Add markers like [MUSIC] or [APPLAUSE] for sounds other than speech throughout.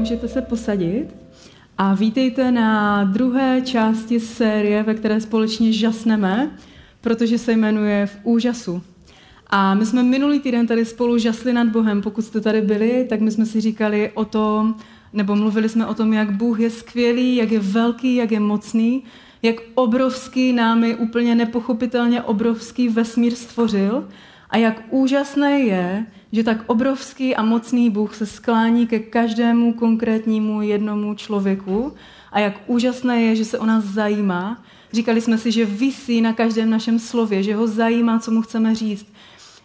Můžete se posadit. A vítejte na druhé části série, ve které společně žasneme, protože se jmenuje V úžasu. A my jsme minulý týden tady spolu žasli nad Bohem. Pokud jste tady byli, tak my jsme si říkali o tom, nebo mluvili jsme o tom, jak Bůh je skvělý, jak je velký, jak je mocný, jak obrovský námi úplně nepochopitelně obrovský vesmír stvořil a jak úžasné je, že tak obrovský a mocný Bůh se sklání ke každému konkrétnímu jednomu člověku a jak úžasné je, že se o nás zajímá. Říkali jsme si, že visí na každém našem slově, že ho zajímá, co mu chceme říct,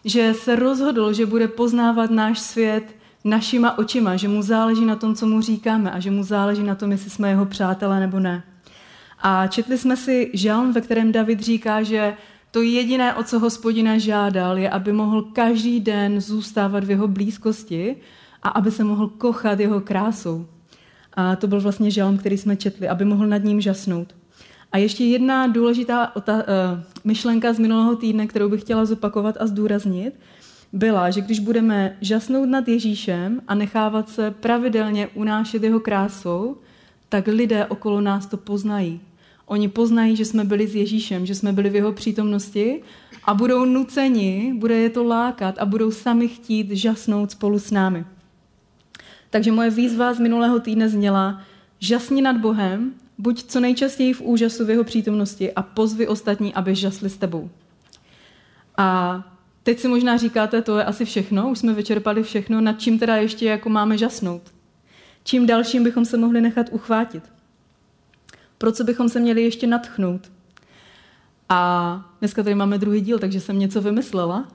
že se rozhodl, že bude poznávat náš svět našima očima, že mu záleží na tom, co mu říkáme a že mu záleží na tom, jestli jsme jeho přátelé nebo ne. A četli jsme si žalm, ve kterém David říká, že to jediné, o co hospodina žádal, je, aby mohl každý den zůstávat v jeho blízkosti a aby se mohl kochat jeho krásou. A to byl vlastně žalm, který jsme četli, aby mohl nad ním žasnout. A ještě jedna důležitá uh, myšlenka z minulého týdne, kterou bych chtěla zopakovat a zdůraznit, byla, že když budeme žasnout nad Ježíšem a nechávat se pravidelně unášet jeho krásou, tak lidé okolo nás to poznají. Oni poznají, že jsme byli s Ježíšem, že jsme byli v jeho přítomnosti a budou nuceni, bude je to lákat a budou sami chtít žasnout spolu s námi. Takže moje výzva z minulého týdne zněla, žasni nad Bohem, buď co nejčastěji v úžasu v jeho přítomnosti a pozvi ostatní, aby žasli s tebou. A teď si možná říkáte, to je asi všechno, už jsme vyčerpali všechno, nad čím teda ještě jako máme žasnout. Čím dalším bychom se mohli nechat uchvátit. Pro co bychom se měli ještě natchnout? A dneska tady máme druhý díl, takže jsem něco vymyslela.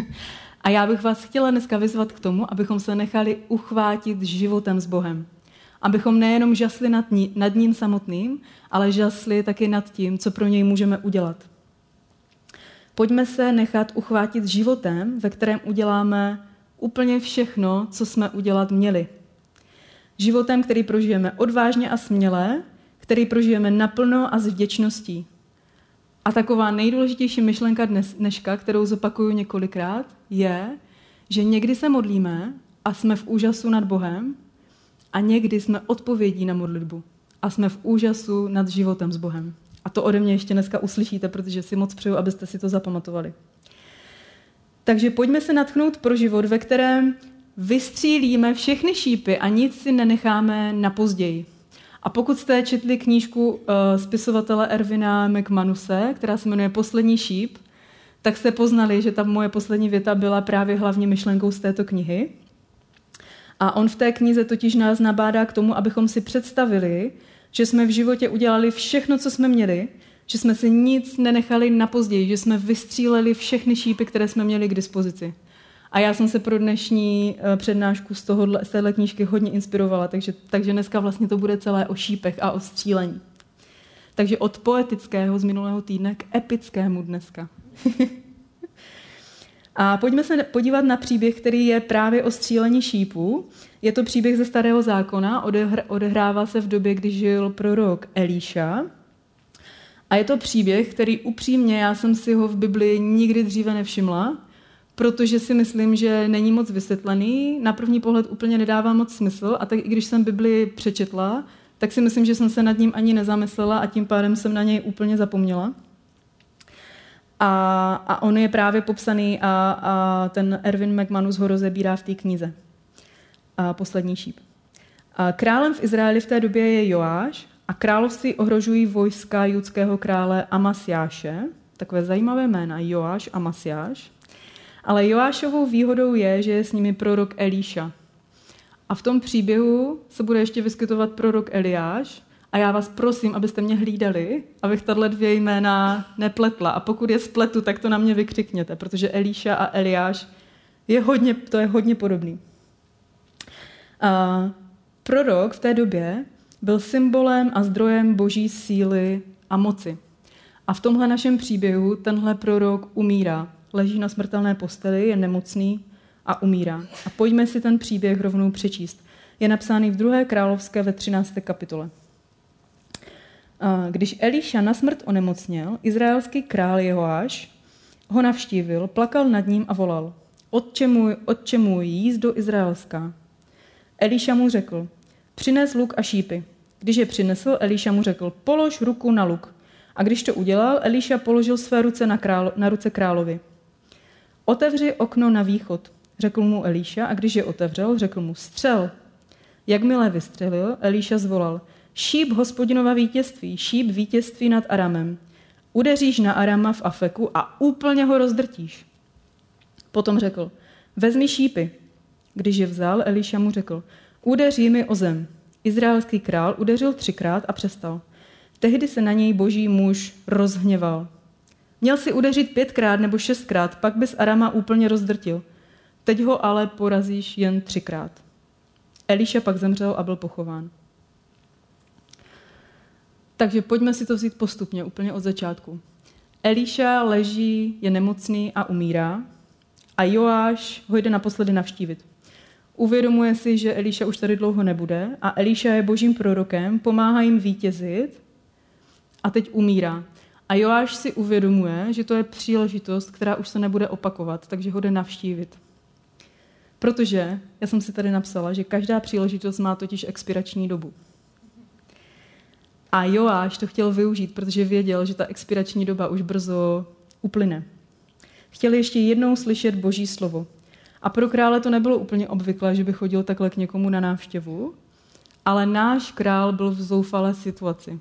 [LAUGHS] a já bych vás chtěla dneska vyzvat k tomu, abychom se nechali uchvátit životem s Bohem. Abychom nejenom žasli nad, ní, nad ním samotným, ale žasli taky nad tím, co pro něj můžeme udělat. Pojďme se nechat uchvátit životem, ve kterém uděláme úplně všechno, co jsme udělat měli. Životem, který prožijeme odvážně a směle, který prožijeme naplno a s vděčností. A taková nejdůležitější myšlenka dnes, dneška, kterou zopakuju několikrát, je, že někdy se modlíme a jsme v úžasu nad Bohem a někdy jsme odpovědí na modlitbu a jsme v úžasu nad životem s Bohem. A to ode mě ještě dneska uslyšíte, protože si moc přeju, abyste si to zapamatovali. Takže pojďme se natchnout pro život, ve kterém vystřílíme všechny šípy a nic si nenecháme na později. A pokud jste četli knížku uh, spisovatele Ervina McManuse, která se jmenuje Poslední šíp, tak jste poznali, že ta moje poslední věta byla právě hlavní myšlenkou z této knihy. A on v té knize totiž nás nabádá k tomu, abychom si představili, že jsme v životě udělali všechno, co jsme měli, že jsme si nic nenechali na později, že jsme vystříleli všechny šípy, které jsme měli k dispozici. A já jsem se pro dnešní eh, přednášku z, tohohle, z téhle knížky hodně inspirovala, takže, takže dneska vlastně to bude celé o šípech a o střílení. Takže od poetického z minulého týdne k epickému dneska. [LAUGHS] a pojďme se podívat na příběh, který je právě o střílení šípů. Je to příběh ze Starého zákona, odehrává se v době, kdy žil prorok Elíša. A je to příběh, který upřímně, já jsem si ho v Biblii nikdy dříve nevšimla, protože si myslím, že není moc vysvětlený, na první pohled úplně nedává moc smysl a tak i když jsem Bibli přečetla, tak si myslím, že jsem se nad ním ani nezamyslela a tím pádem jsem na něj úplně zapomněla. A, a on je právě popsaný a, a ten Erwin McManus ho rozebírá v té knize. A poslední šíp. A králem v Izraeli v té době je Joáš a království ohrožují vojska judského krále Amasiáše, takové zajímavé jména, Joáš Amasiáš. Ale Joášovou výhodou je, že je s nimi prorok Elíša. A v tom příběhu se bude ještě vyskytovat prorok Eliáš a já vás prosím, abyste mě hlídali, abych tato dvě jména nepletla. A pokud je spletu, tak to na mě vykřikněte, protože Elíša a Eliáš je hodně, to je hodně podobný. A prorok v té době byl symbolem a zdrojem boží síly a moci. A v tomhle našem příběhu tenhle prorok umírá. Leží na smrtelné posteli, je nemocný a umírá. A pojďme si ten příběh rovnou přečíst. Je napsáný v 2. královské ve 13. kapitole. Když Eliša na smrt onemocněl, izraelský král Jehoáš ho navštívil, plakal nad ním a volal, otče můj, otče můj, jízd do Izraelská. Eliša mu řekl, přines luk a šípy. Když je přinesl, Eliša mu řekl, polož ruku na luk. A když to udělal, Eliša položil své ruce na, král, na ruce královi. Otevři okno na východ, řekl mu Eliša, a když je otevřel, řekl mu, střel. Jakmile vystřelil, Eliša zvolal, šíp hospodinova vítězství, šíp vítězství nad Aramem. Udeříš na Arama v Afeku a úplně ho rozdrtíš. Potom řekl, vezmi šípy. Když je vzal, Eliša mu řekl, udeří mi o zem. Izraelský král udeřil třikrát a přestal. Tehdy se na něj boží muž rozhněval. Měl si udeřit pětkrát nebo šestkrát, pak bys Arama úplně rozdrtil. Teď ho ale porazíš jen třikrát. Eliša pak zemřel a byl pochován. Takže pojďme si to vzít postupně, úplně od začátku. Eliša leží, je nemocný a umírá a Joáš ho jde naposledy navštívit. Uvědomuje si, že Eliša už tady dlouho nebude a Eliša je božím prorokem, pomáhá jim vítězit a teď umírá. A Joáš si uvědomuje, že to je příležitost, která už se nebude opakovat, takže ho jde navštívit. Protože, já jsem si tady napsala, že každá příležitost má totiž expirační dobu. A Joáš to chtěl využít, protože věděl, že ta expirační doba už brzo uplyne. Chtěl ještě jednou slyšet boží slovo. A pro krále to nebylo úplně obvyklé, že by chodil takhle k někomu na návštěvu, ale náš král byl v zoufalé situaci.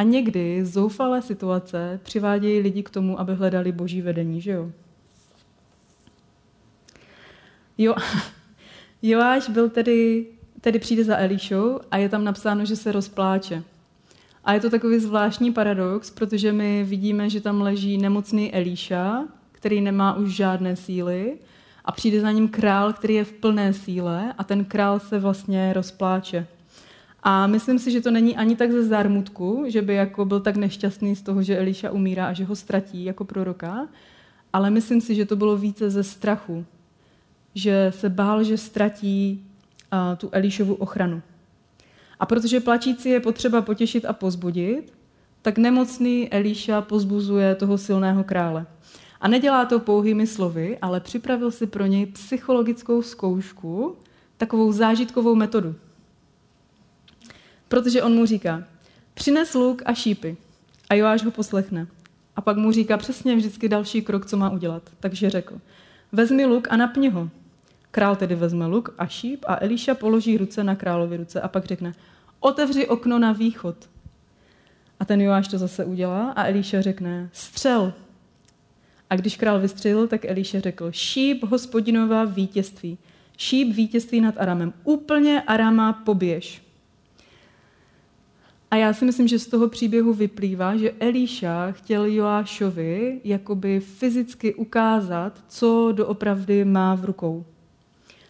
A někdy zoufalé situace přivádějí lidi k tomu, aby hledali boží vedení, že jo? Jo, [LAUGHS] Joáš byl tedy, tedy přijde za Elišou a je tam napsáno, že se rozpláče. A je to takový zvláštní paradox, protože my vidíme, že tam leží nemocný Elíša, který nemá už žádné síly a přijde za ním král, který je v plné síle a ten král se vlastně rozpláče. A myslím si, že to není ani tak ze zármutku, že by jako byl tak nešťastný z toho, že Eliša umírá a že ho ztratí jako proroka, ale myslím si, že to bylo více ze strachu, že se bál, že ztratí uh, tu Elišovu ochranu. A protože plačící je potřeba potěšit a pozbudit, tak nemocný Eliša pozbuzuje toho silného krále. A nedělá to pouhými slovy, ale připravil si pro něj psychologickou zkoušku, takovou zážitkovou metodu. Protože on mu říká, přines luk a šípy. A Joáš ho poslechne. A pak mu říká přesně vždycky další krok, co má udělat. Takže řekl, vezmi luk a napni ho. Král tedy vezme luk a šíp a Eliša položí ruce na královi ruce a pak řekne, otevři okno na východ. A ten Joáš to zase udělá a Eliša řekne, střel. A když král vystřelil, tak Eliša řekl, šíp hospodinova vítězství. Šíp vítězství nad Aramem. Úplně Arama poběž. A já si myslím, že z toho příběhu vyplývá, že Elíša chtěl Joášovi jakoby fyzicky ukázat, co doopravdy má v rukou.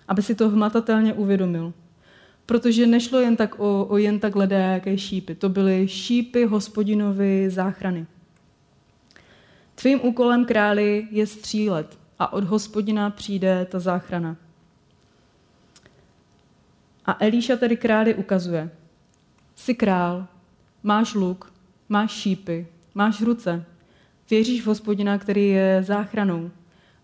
Aby si to hmatatelně uvědomil. Protože nešlo jen tak o, o jen tak jaké šípy. To byly šípy hospodinovy záchrany. Tvým úkolem králi je střílet a od hospodina přijde ta záchrana. A Elíša tedy králi ukazuje, Jsi král, máš luk, máš šípy, máš ruce, věříš v hospodina, který je záchranou.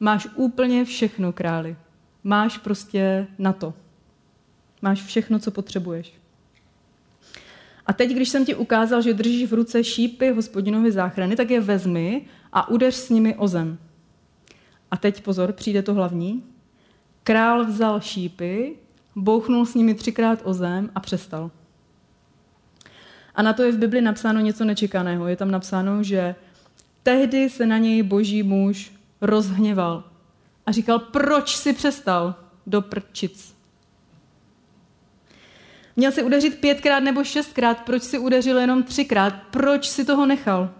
Máš úplně všechno, králi. Máš prostě na to. Máš všechno, co potřebuješ. A teď, když jsem ti ukázal, že držíš v ruce šípy hospodinovy záchrany, tak je vezmi a udeř s nimi o zem. A teď pozor, přijde to hlavní. Král vzal šípy, bouchnul s nimi třikrát o zem a přestal. A na to je v Bibli napsáno něco nečekaného. Je tam napsáno, že tehdy se na něj boží muž rozhněval a říkal, proč si přestal do prčic. Měl si udeřit pětkrát nebo šestkrát, proč si udeřil jenom třikrát, proč si toho nechal?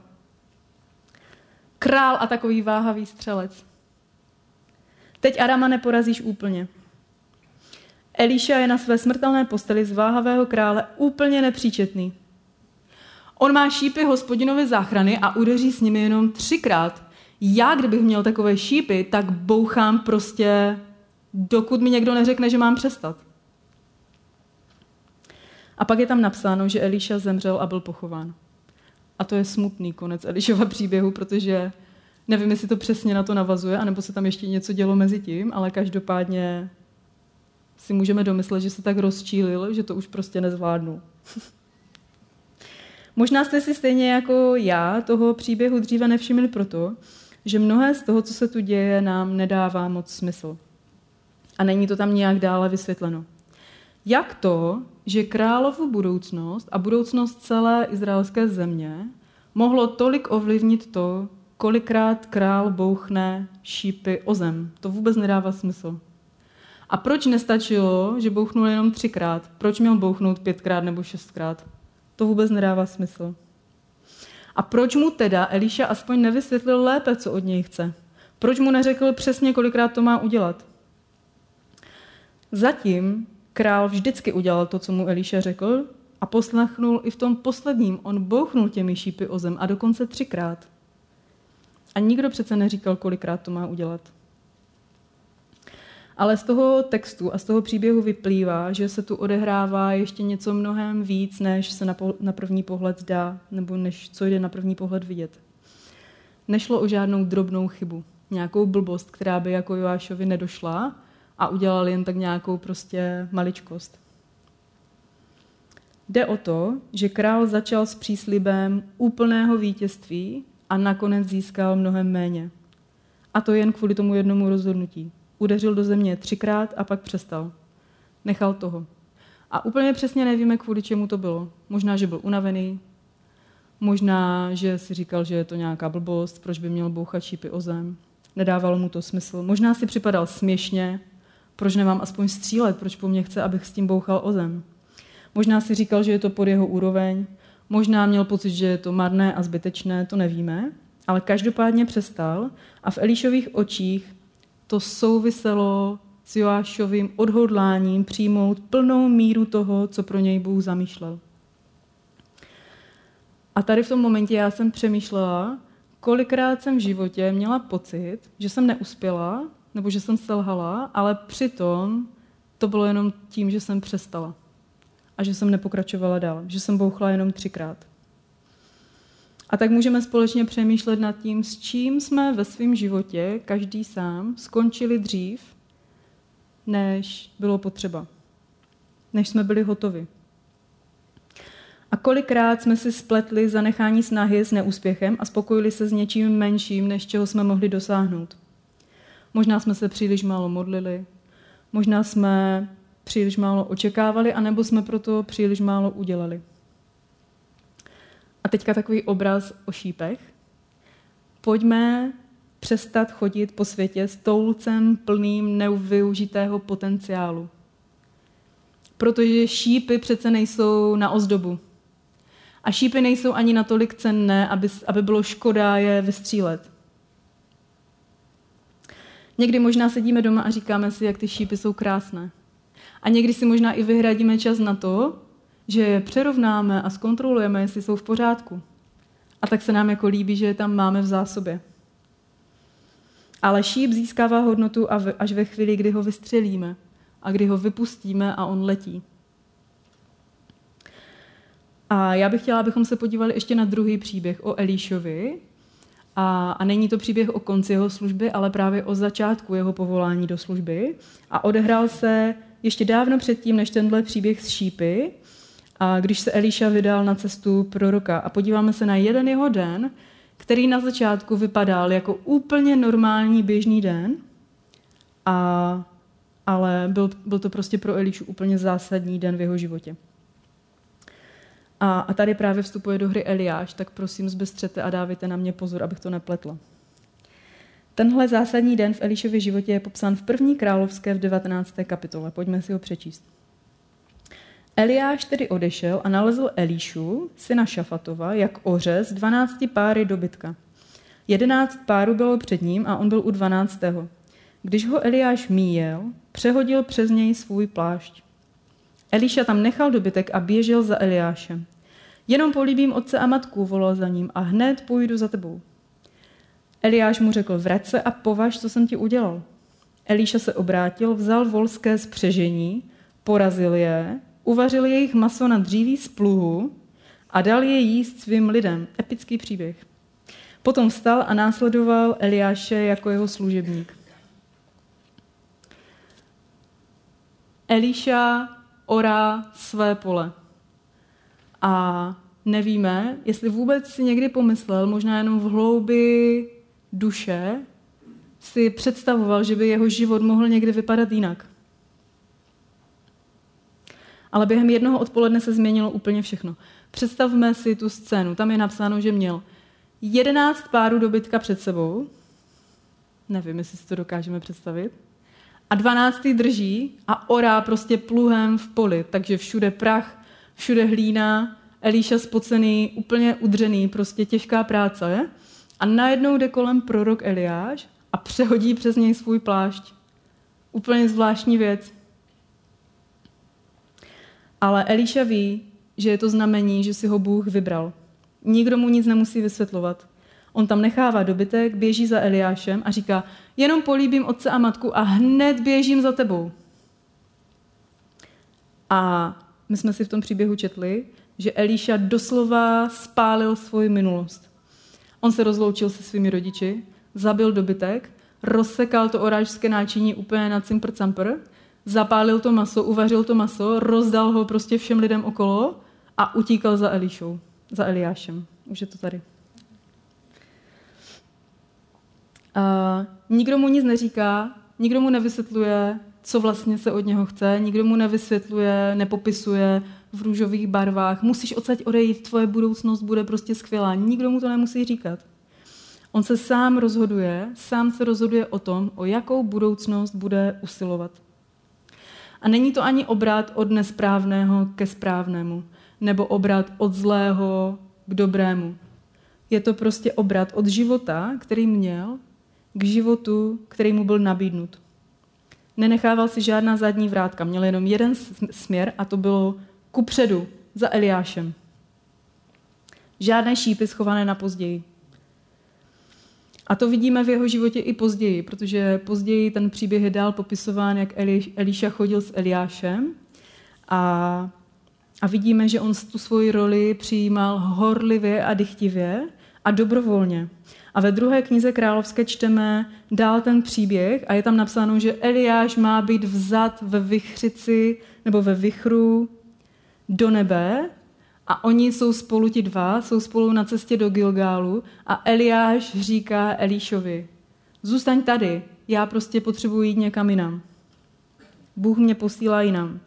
Král a takový váhavý střelec. Teď Arama neporazíš úplně. Eliša je na své smrtelné posteli z váhavého krále úplně nepříčetný. On má šípy hospodinovi záchrany a udeří s nimi jenom třikrát. Já, kdybych měl takové šípy, tak bouchám prostě, dokud mi někdo neřekne, že mám přestat. A pak je tam napsáno, že Eliša zemřel a byl pochován. A to je smutný konec Elišova příběhu, protože nevím, jestli to přesně na to navazuje, anebo se tam ještě něco dělo mezi tím, ale každopádně si můžeme domyslet, že se tak rozčílil, že to už prostě nezvládnu. [LAUGHS] Možná jste si stejně jako já toho příběhu dříve nevšimli proto, že mnohé z toho, co se tu děje, nám nedává moc smysl. A není to tam nějak dále vysvětleno. Jak to, že královu budoucnost a budoucnost celé izraelské země mohlo tolik ovlivnit to, kolikrát král bouchne šípy o zem. To vůbec nedává smysl. A proč nestačilo, že bouchnul jenom třikrát? Proč měl bouchnout pětkrát nebo šestkrát? To vůbec nedává smysl. A proč mu teda Eliša aspoň nevysvětlil lépe, co od něj chce? Proč mu neřekl přesně, kolikrát to má udělat? Zatím král vždycky udělal to, co mu Eliša řekl a poslechnul i v tom posledním. On bouchnul těmi šípy o zem a dokonce třikrát. A nikdo přece neříkal, kolikrát to má udělat. Ale z toho textu a z toho příběhu vyplývá, že se tu odehrává ještě něco mnohem víc, než se na, po, na první pohled zdá, nebo než co jde na první pohled vidět. Nešlo o žádnou drobnou chybu, nějakou blbost, která by jako Joášovi nedošla a udělal jen tak nějakou prostě maličkost. Jde o to, že král začal s příslibem úplného vítězství a nakonec získal mnohem méně. A to jen kvůli tomu jednomu rozhodnutí. Udeřil do země třikrát a pak přestal. Nechal toho. A úplně přesně nevíme, kvůli čemu to bylo. Možná, že byl unavený, možná, že si říkal, že je to nějaká blbost, proč by měl bouchat šípy o zem. Nedávalo mu to smysl. Možná si připadal směšně, proč nemám aspoň střílet, proč po mně chce, abych s tím bouchal o zem. Možná si říkal, že je to pod jeho úroveň, možná měl pocit, že je to marné a zbytečné, to nevíme, ale každopádně přestal a v Elišových očích to souviselo s Joášovým odhodláním přijmout plnou míru toho, co pro něj Bůh zamýšlel. A tady v tom momentě já jsem přemýšlela, kolikrát jsem v životě měla pocit, že jsem neuspěla, nebo že jsem selhala, ale přitom to bylo jenom tím, že jsem přestala. A že jsem nepokračovala dál, že jsem bouchla jenom třikrát. A tak můžeme společně přemýšlet nad tím, s čím jsme ve svém životě, každý sám, skončili dřív, než bylo potřeba. Než jsme byli hotovi. A kolikrát jsme si spletli zanechání snahy s neúspěchem a spokojili se s něčím menším, než čeho jsme mohli dosáhnout. Možná jsme se příliš málo modlili, možná jsme příliš málo očekávali, anebo jsme proto příliš málo udělali. A teďka takový obraz o šípech. Pojďme přestat chodit po světě s toulcem plným neuvyužitého potenciálu. Protože šípy přece nejsou na ozdobu. A šípy nejsou ani natolik cenné, aby, aby bylo škoda je vystřílet. Někdy možná sedíme doma a říkáme si, jak ty šípy jsou krásné. A někdy si možná i vyhradíme čas na to, že je přerovnáme a zkontrolujeme, jestli jsou v pořádku. A tak se nám jako líbí, že je tam máme v zásobě. Ale šíp získává hodnotu až ve chvíli, kdy ho vystřelíme a kdy ho vypustíme a on letí. A já bych chtěla, abychom se podívali ještě na druhý příběh o Elíšovi. A, a není to příběh o konci jeho služby, ale právě o začátku jeho povolání do služby. A odehrál se ještě dávno předtím, než tenhle příběh s šípy, a když se Elíša vydal na cestu proroka. A podíváme se na jeden jeho den, který na začátku vypadal jako úplně normální běžný den, a, ale byl, byl to prostě pro Elíšu úplně zásadní den v jeho životě. A, a tady právě vstupuje do hry Eliáš, tak prosím zbystřete a dávajte na mě pozor, abych to nepletla. Tenhle zásadní den v Elišově životě je popsán v první královské v 19. kapitole. Pojďme si ho přečíst. Eliáš tedy odešel a nalezl Elíšu, syna Šafatova, jak oře z dvanácti páry dobytka. Jedenáct párů bylo před ním a on byl u dvanáctého. Když ho Eliáš míjel, přehodil přes něj svůj plášť. Eliša tam nechal dobytek a běžel za Eliášem. Jenom políbím otce a matku, volal za ním, a hned půjdu za tebou. Eliáš mu řekl, vrať se a považ, co jsem ti udělal. Elíša se obrátil, vzal volské spřežení, porazil je, uvařil jejich maso na dříví z pluhu a dal je jíst svým lidem. Epický příběh. Potom vstal a následoval Eliáše jako jeho služebník. Eliša orá své pole. A nevíme, jestli vůbec si někdy pomyslel, možná jenom v hloubi duše, si představoval, že by jeho život mohl někdy vypadat jinak. Ale během jednoho odpoledne se změnilo úplně všechno. Představme si tu scénu. Tam je napsáno, že měl jedenáct párů dobytka před sebou. Nevím, jestli si to dokážeme představit. A dvanáctý drží a orá prostě pluhem v poli. Takže všude prach, všude hlína, Elíša spocený, úplně udřený, prostě těžká práce. A najednou jde kolem prorok Eliáš a přehodí přes něj svůj plášť. Úplně zvláštní věc. Ale Elíša ví, že je to znamení, že si ho Bůh vybral. Nikdo mu nic nemusí vysvětlovat. On tam nechává dobytek, běží za Eliášem a říká, jenom políbím otce a matku a hned běžím za tebou. A my jsme si v tom příběhu četli, že Elíša doslova spálil svoji minulost. On se rozloučil se svými rodiči, zabil dobytek, rozsekal to orážské náčiní úplně na cimpr campr, zapálil to maso, uvařil to maso, rozdal ho prostě všem lidem okolo a utíkal za Elišou, za Eliášem. Už je to tady. A nikdo mu nic neříká, nikdo mu nevysvětluje, co vlastně se od něho chce, nikdo mu nevysvětluje, nepopisuje v růžových barvách, musíš odsaď odejít, tvoje budoucnost bude prostě skvělá. Nikdo mu to nemusí říkat. On se sám rozhoduje, sám se rozhoduje o tom, o jakou budoucnost bude usilovat. A není to ani obrat od nesprávného ke správnému, nebo obrat od zlého k dobrému. Je to prostě obrat od života, který měl, k životu, který mu byl nabídnut. Nenechával si žádná zadní vrátka, měl jenom jeden směr a to bylo kupředu, za Eliášem. Žádné šípy schované na později. A to vidíme v jeho životě i později, protože později ten příběh je dál popisován, jak Elíša chodil s Eliášem a, a vidíme, že on tu svoji roli přijímal horlivě a dychtivě a dobrovolně. A ve druhé knize královské čteme dál ten příběh a je tam napsáno, že Eliáš má být vzat ve vychřici nebo ve vychru do nebe a oni jsou spolu ti dva, jsou spolu na cestě do Gilgálu a Eliáš říká Elíšovi, zůstaň tady, já prostě potřebuji jít někam jinam. Bůh mě posílá jinam.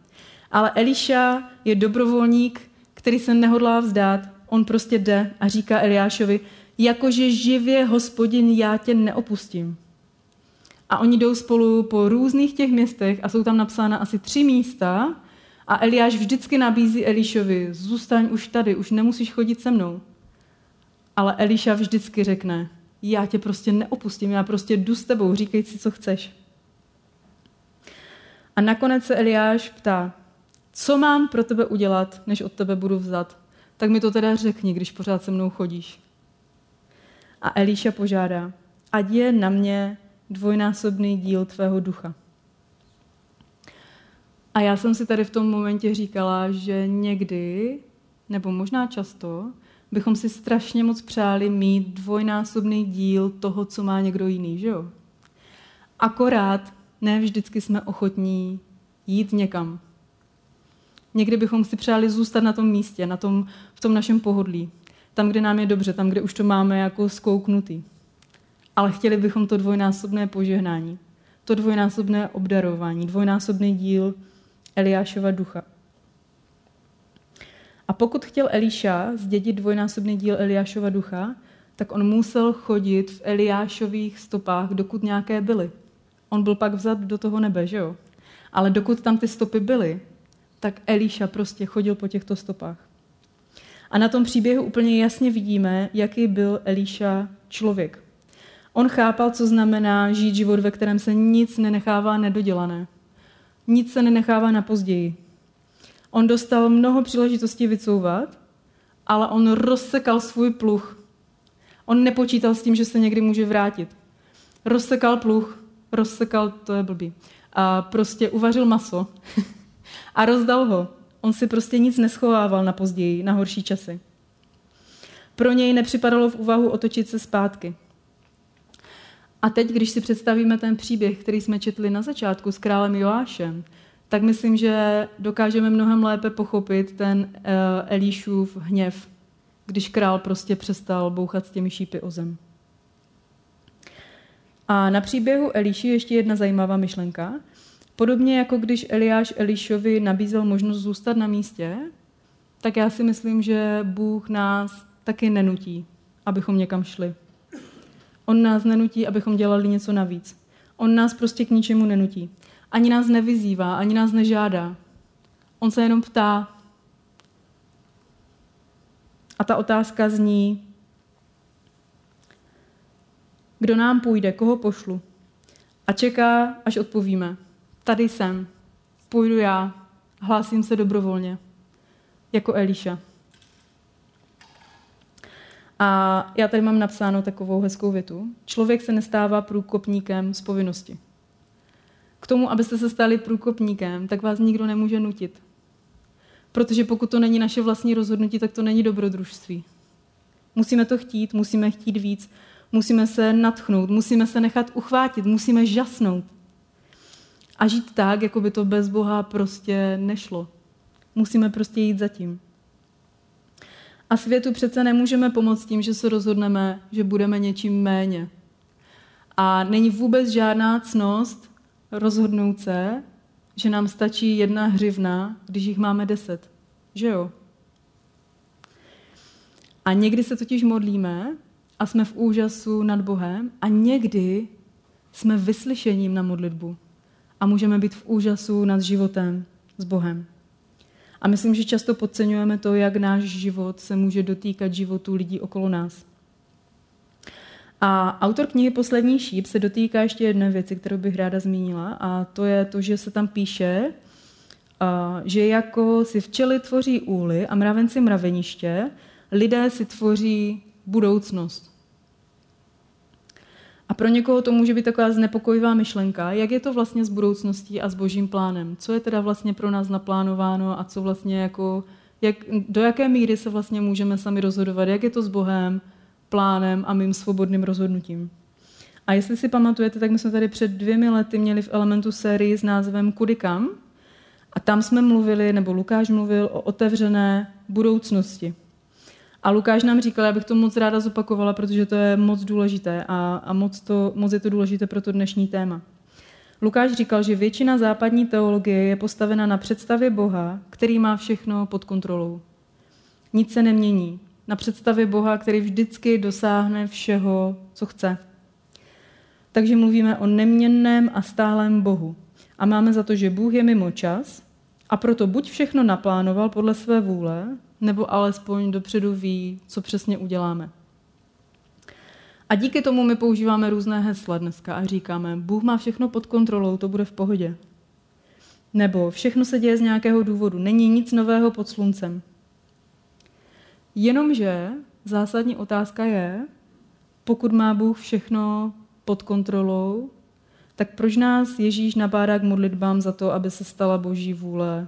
Ale Eliša je dobrovolník, který se nehodlá vzdát. On prostě jde a říká Eliášovi, jakože živě hospodin, já tě neopustím. A oni jdou spolu po různých těch městech a jsou tam napsána asi tři místa, a Eliáš vždycky nabízí Elišovi, zůstaň už tady, už nemusíš chodit se mnou. Ale Eliša vždycky řekne, já tě prostě neopustím, já prostě jdu s tebou, říkej si, co chceš. A nakonec se Eliáš ptá, co mám pro tebe udělat, než od tebe budu vzat? Tak mi to teda řekni, když pořád se mnou chodíš. A Elíša požádá, ať je na mě dvojnásobný díl tvého ducha. A já jsem si tady v tom momentě říkala, že někdy, nebo možná často, bychom si strašně moc přáli mít dvojnásobný díl toho, co má někdo jiný, že jo? Akorát ne vždycky jsme ochotní jít někam. Někdy bychom si přáli zůstat na tom místě, na tom, v tom našem pohodlí. Tam, kde nám je dobře, tam, kde už to máme jako skouknutý. Ale chtěli bychom to dvojnásobné požehnání, to dvojnásobné obdarování, dvojnásobný díl Eliášova ducha. A pokud chtěl Elíša zdědit dvojnásobný díl Eliášova ducha, tak on musel chodit v Eliášových stopách, dokud nějaké byly. On byl pak vzat do toho nebe, že jo? Ale dokud tam ty stopy byly, tak Elíša prostě chodil po těchto stopách. A na tom příběhu úplně jasně vidíme, jaký byl Elíša člověk. On chápal, co znamená žít život, ve kterém se nic nenechává nedodělané. Nic se nenechává na později. On dostal mnoho příležitostí vycouvat, ale on rozsekal svůj pluh. On nepočítal s tím, že se někdy může vrátit. Rozsekal pluh, rozsekal, to je blbý, a prostě uvařil maso [LAUGHS] a rozdal ho. On si prostě nic neschovával na později, na horší časy. Pro něj nepřipadalo v úvahu otočit se zpátky. A teď, když si představíme ten příběh, který jsme četli na začátku s králem Joášem, tak myslím, že dokážeme mnohem lépe pochopit ten uh, Elíšův hněv, když král prostě přestal bouchat s těmi šípy o zem. A na příběhu Eliši ještě jedna zajímavá myšlenka. Podobně jako když Eliáš Elišovi nabízel možnost zůstat na místě, tak já si myslím, že Bůh nás taky nenutí, abychom někam šli. On nás nenutí, abychom dělali něco navíc. On nás prostě k ničemu nenutí. Ani nás nevyzývá, ani nás nežádá. On se jenom ptá. A ta otázka zní, kdo nám půjde, koho pošlu. A čeká, až odpovíme. Tady jsem, půjdu já, hlásím se dobrovolně, jako Eliša. A já tady mám napsáno takovou hezkou větu. Člověk se nestává průkopníkem z povinnosti. K tomu, abyste se stali průkopníkem, tak vás nikdo nemůže nutit. Protože pokud to není naše vlastní rozhodnutí, tak to není dobrodružství. Musíme to chtít, musíme chtít víc, musíme se natchnout, musíme se nechat uchvátit, musíme žasnout. A žít tak, jako by to bez Boha prostě nešlo. Musíme prostě jít za tím. A světu přece nemůžeme pomoct tím, že se rozhodneme, že budeme něčím méně. A není vůbec žádná cnost rozhodnout se, že nám stačí jedna hřivna, když jich máme deset. Že jo? A někdy se totiž modlíme a jsme v úžasu nad Bohem a někdy jsme vyslyšením na modlitbu a můžeme být v úžasu nad životem s Bohem. A myslím, že často podceňujeme to, jak náš život se může dotýkat životu lidí okolo nás. A autor knihy Poslední šíp se dotýká ještě jedné věci, kterou bych ráda zmínila, a to je to, že se tam píše, že jako si včely tvoří úly a mravenci mraveniště, lidé si tvoří budoucnost. Pro někoho to může být taková znepokojivá myšlenka, jak je to vlastně s budoucností a s božím plánem. Co je teda vlastně pro nás naplánováno a co vlastně jako, jak, do jaké míry se vlastně můžeme sami rozhodovat, jak je to s Bohem, plánem a mým svobodným rozhodnutím. A jestli si pamatujete, tak my jsme tady před dvěmi lety měli v Elementu sérii s názvem Kudy kam. A tam jsme mluvili, nebo Lukáš mluvil o otevřené budoucnosti. A Lukáš nám říkal, já bych to moc ráda zopakovala, protože to je moc důležité a, a moc, to, moc je to důležité pro to dnešní téma. Lukáš říkal, že většina západní teologie je postavena na představě Boha, který má všechno pod kontrolou. Nic se nemění. Na představě Boha, který vždycky dosáhne všeho, co chce. Takže mluvíme o neměnném a stálém Bohu. A máme za to, že Bůh je mimo čas a proto buď všechno naplánoval podle své vůle, nebo alespoň dopředu ví, co přesně uděláme. A díky tomu my používáme různé hesla dneska a říkáme, Bůh má všechno pod kontrolou, to bude v pohodě. Nebo všechno se děje z nějakého důvodu, není nic nového pod sluncem. Jenomže zásadní otázka je, pokud má Bůh všechno pod kontrolou, tak proč nás Ježíš nabádá k modlitbám za to, aby se stala boží vůle,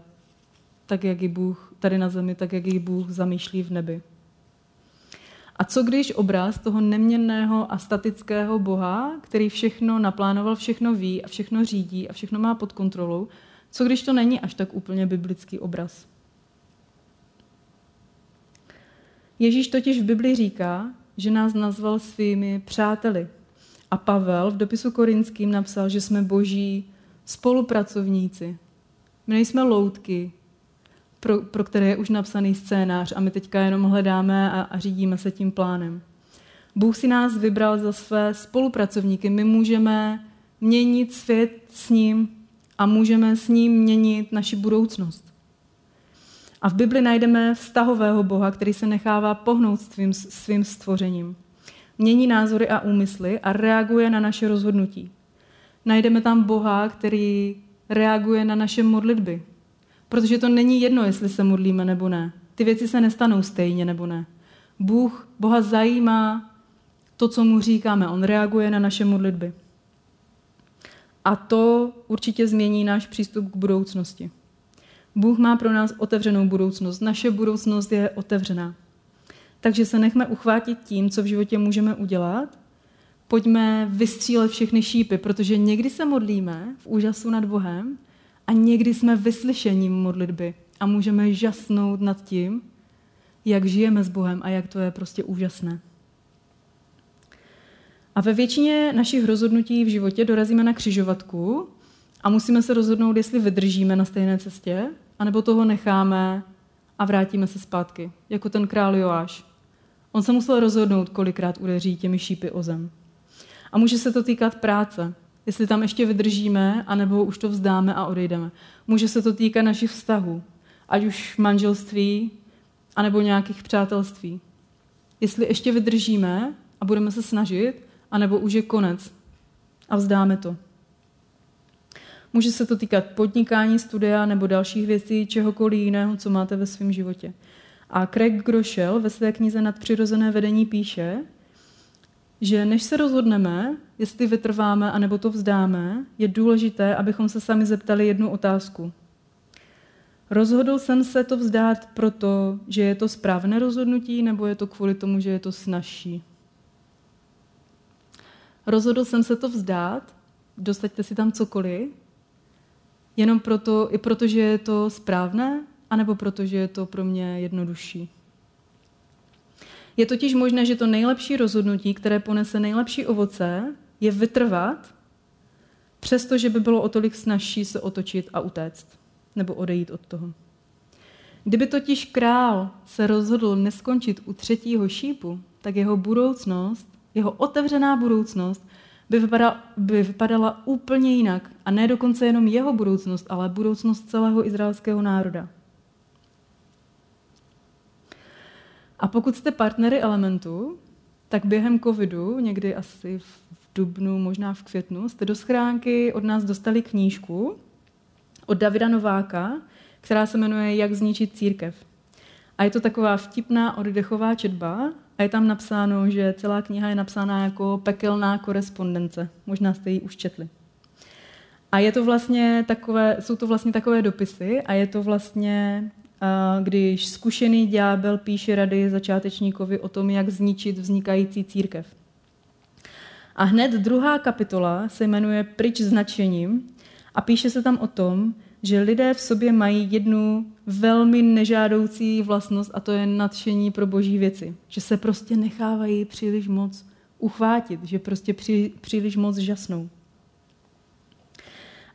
tak jak ji Bůh tady na zemi, tak jak ji Bůh zamýšlí v nebi. A co když obraz toho neměnného a statického Boha, který všechno naplánoval, všechno ví a všechno řídí a všechno má pod kontrolou, co když to není až tak úplně biblický obraz? Ježíš totiž v Bibli říká, že nás nazval svými přáteli. A Pavel v dopisu korinským napsal, že jsme boží spolupracovníci. My nejsme loutky, pro, pro které je už napsaný scénář a my teďka jenom hledáme a, a řídíme se tím plánem. Bůh si nás vybral za své spolupracovníky. My můžeme měnit svět s ním a můžeme s ním měnit naši budoucnost. A v Bibli najdeme vztahového Boha, který se nechává pohnout svým, svým stvořením. mění názory a úmysly a reaguje na naše rozhodnutí. Najdeme tam Boha, který reaguje na naše modlitby. Protože to není jedno, jestli se modlíme nebo ne. Ty věci se nestanou stejně nebo ne. Bůh, Boha zajímá to, co mu říkáme. On reaguje na naše modlitby. A to určitě změní náš přístup k budoucnosti. Bůh má pro nás otevřenou budoucnost. Naše budoucnost je otevřená. Takže se nechme uchvátit tím, co v životě můžeme udělat. Pojďme vystřílet všechny šípy, protože někdy se modlíme v úžasu nad Bohem a někdy jsme vyslyšením modlitby a můžeme žasnout nad tím, jak žijeme s Bohem a jak to je prostě úžasné. A ve většině našich rozhodnutí v životě dorazíme na křižovatku a musíme se rozhodnout, jestli vydržíme na stejné cestě, anebo toho necháme a vrátíme se zpátky, jako ten král Joáš. On se musel rozhodnout, kolikrát udeří těmi šípy o zem. A může se to týkat práce, jestli tam ještě vydržíme, anebo už to vzdáme a odejdeme. Může se to týkat našich vztahů, ať už manželství, anebo nějakých přátelství. Jestli ještě vydržíme a budeme se snažit, anebo už je konec a vzdáme to. Může se to týkat podnikání, studia nebo dalších věcí, čehokoliv jiného, co máte ve svém životě. A Craig Groeschel ve své knize Nadpřirozené vedení píše, že než se rozhodneme, jestli vytrváme anebo to vzdáme, je důležité, abychom se sami zeptali jednu otázku. Rozhodl jsem se to vzdát proto, že je to správné rozhodnutí, nebo je to kvůli tomu, že je to snažší? Rozhodl jsem se to vzdát, dostaňte si tam cokoliv, jenom proto, i proto, že je to správné, anebo proto, že je to pro mě jednodušší. Je totiž možné, že to nejlepší rozhodnutí, které ponese nejlepší ovoce, je vytrvat, přestože by bylo o tolik snažší se otočit a utéct, nebo odejít od toho. Kdyby totiž král se rozhodl neskončit u třetího šípu, tak jeho budoucnost, jeho otevřená budoucnost by vypadala, by vypadala úplně jinak. A ne dokonce jenom jeho budoucnost, ale budoucnost celého izraelského národa. A pokud jste partnery Elementu, tak během covidu, někdy asi v dubnu, možná v květnu, jste do schránky od nás dostali knížku od Davida Nováka, která se jmenuje Jak zničit církev. A je to taková vtipná oddechová četba a je tam napsáno, že celá kniha je napsána jako pekelná korespondence. Možná jste ji už četli. A je to vlastně takové, jsou to vlastně takové dopisy a je to vlastně, když zkušený ďábel píše rady začátečníkovi o tom, jak zničit vznikající církev. A hned druhá kapitola se jmenuje Pryč značením a píše se tam o tom, že lidé v sobě mají jednu velmi nežádoucí vlastnost a to je nadšení pro boží věci. Že se prostě nechávají příliš moc uchvátit, že prostě při, příliš moc žasnou.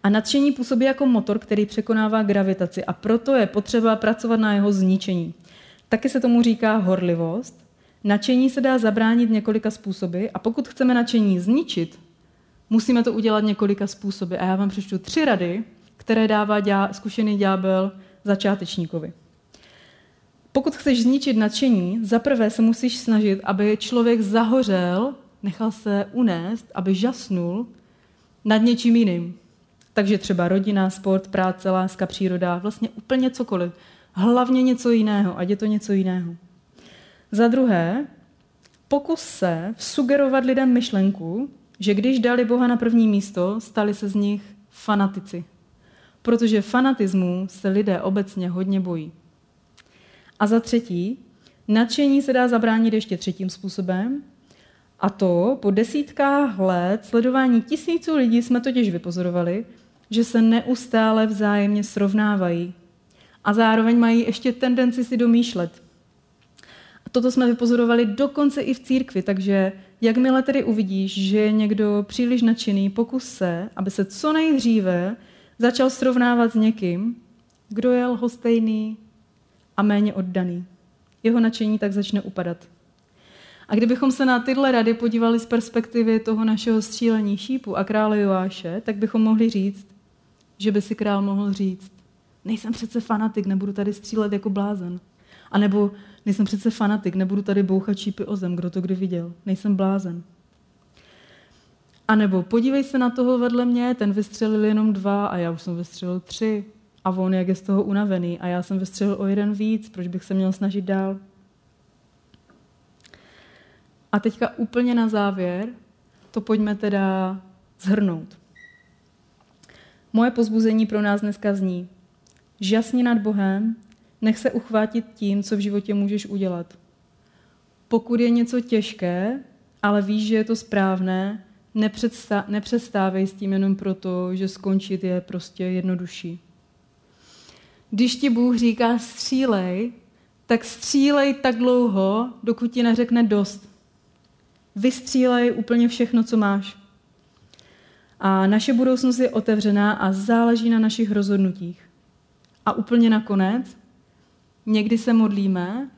A nadšení působí jako motor, který překonává gravitaci a proto je potřeba pracovat na jeho zničení. Taky se tomu říká horlivost. Nadšení se dá zabránit několika způsoby a pokud chceme nadšení zničit, musíme to udělat několika způsoby. A já vám přečtu tři rady, které dává děla, zkušený ďábel začátečníkovi. Pokud chceš zničit nadšení, zaprvé se musíš snažit, aby člověk zahořel, nechal se unést, aby žasnul nad něčím jiným. Takže třeba rodina, sport, práce, láska, příroda, vlastně úplně cokoliv. Hlavně něco jiného, ať je to něco jiného. Za druhé, pokus se sugerovat lidem myšlenku, že když dali Boha na první místo, stali se z nich fanatici, protože fanatismu se lidé obecně hodně bojí. A za třetí, nadšení se dá zabránit ještě třetím způsobem, a to po desítkách let sledování tisíců lidí jsme totiž vypozorovali, že se neustále vzájemně srovnávají a zároveň mají ještě tendenci si domýšlet. A toto jsme vypozorovali dokonce i v církvi, takže jakmile tedy uvidíš, že je někdo příliš nadšený, pokus se, aby se co nejdříve začal srovnávat s někým, kdo je lhostejný a méně oddaný. Jeho nadšení tak začne upadat. A kdybychom se na tyhle rady podívali z perspektivy toho našeho střílení šípu a krále Joáše, tak bychom mohli říct, že by si král mohl říct, nejsem přece fanatik, nebudu tady střílet jako blázen. A nebo nejsem přece fanatik, nebudu tady bouchat čípy o zem, kdo to kdy viděl. Nejsem blázen. A nebo podívej se na toho vedle mě, ten vystřelil jenom dva a já už jsem vystřelil tři. A on jak je z toho unavený a já jsem vystřelil o jeden víc, proč bych se měl snažit dál. A teďka úplně na závěr to pojďme teda zhrnout. Moje pozbuzení pro nás dneska zní, žasni nad Bohem, nech se uchvátit tím, co v životě můžeš udělat. Pokud je něco těžké, ale víš, že je to správné, nepřestávej s tím jenom proto, že skončit je prostě jednodušší. Když ti Bůh říká střílej, tak střílej tak dlouho, dokud ti neřekne dost. Vystřílej úplně všechno, co máš. A naše budoucnost je otevřená a záleží na našich rozhodnutích. A úplně nakonec, někdy se modlíme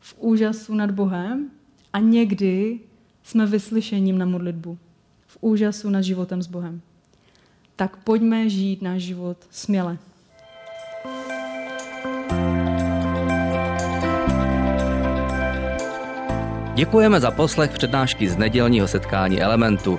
v úžasu nad Bohem a někdy jsme vyslyšením na modlitbu. V úžasu nad životem s Bohem. Tak pojďme žít náš život směle. Děkujeme za poslech přednášky z nedělního setkání Elementu.